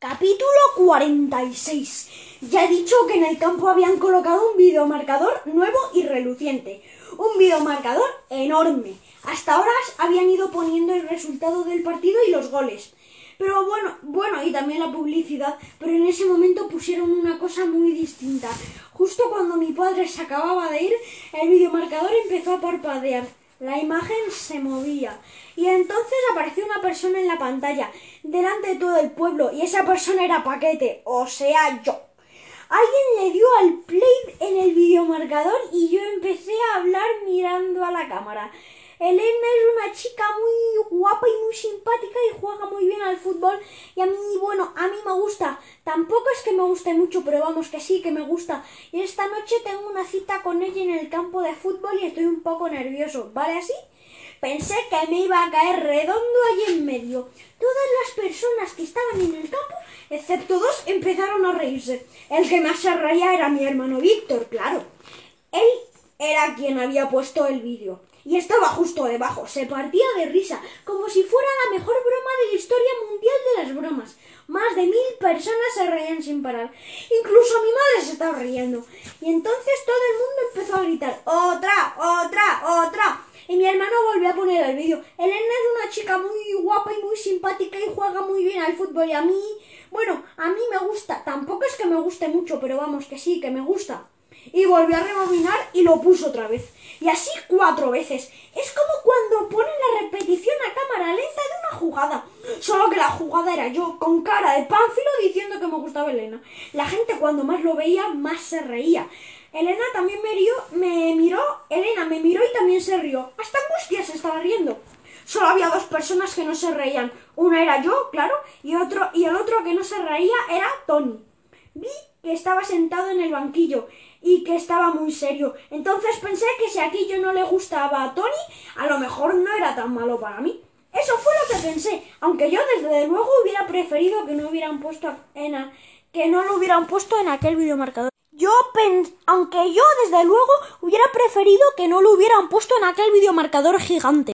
Capítulo 46. Ya he dicho que en el campo habían colocado un videomarcador nuevo y reluciente. Un videomarcador enorme. Hasta ahora habían ido poniendo el resultado del partido y los goles. Pero bueno, bueno, y también la publicidad. Pero en ese momento pusieron una cosa muy distinta. Justo cuando mi padre se acababa de ir, el videomarcador empezó a parpadear. La imagen se movía y entonces apareció una persona en la pantalla delante de todo el pueblo y esa persona era Paquete, o sea, yo. Alguien le dio al play en el videomarcador y yo empecé a hablar mirando a la cámara. Elena es una chica muy y juega muy bien al fútbol y a mí, bueno, a mí me gusta. Tampoco es que me guste mucho, pero vamos que sí, que me gusta. Y esta noche tengo una cita con ella en el campo de fútbol y estoy un poco nervioso, ¿vale así? Pensé que me iba a caer redondo allí en medio. Todas las personas que estaban en el campo, excepto dos, empezaron a reírse. El que más se reía era mi hermano Víctor, claro. Él era quien había puesto el vídeo y estaba justo debajo. Se partía de risa, como si fuera la mejor broma de la historia mundial de las bromas. Más de mil personas se reían sin parar. Incluso mi madre se estaba riendo. Y entonces todo el mundo empezó a gritar, otra, otra, otra. Y mi hermano volvió a poner el vídeo. Elena es una chica muy guapa y muy simpática y juega muy bien al fútbol. Y a mí, bueno, a mí me gusta. Tampoco es que me guste mucho, pero vamos, que sí, que me gusta y volvió a rebobinar y lo puso otra vez. Y así cuatro veces. Es como cuando ponen la repetición a cámara lenta de una jugada. Solo que la jugada era yo, con cara de pánfilo, diciendo que me gustaba Elena. La gente cuando más lo veía, más se reía. Elena también me, me miró, Elena me miró y también se rió. Hasta Angustia se estaba riendo. Solo había dos personas que no se reían. Una era yo, claro, y, otro, y el otro que no se reía era Tony. Vi que estaba sentado en el banquillo y que estaba muy serio. Entonces pensé que si aquí yo no le gustaba a Tony, a lo mejor no era tan malo para mí. Eso fue lo que pensé, aunque yo desde luego hubiera preferido que no hubieran puesto que no lo hubieran puesto en aquel videomarcador. Yo pens aunque yo desde luego hubiera preferido que no lo hubieran puesto en aquel videomarcador gigante.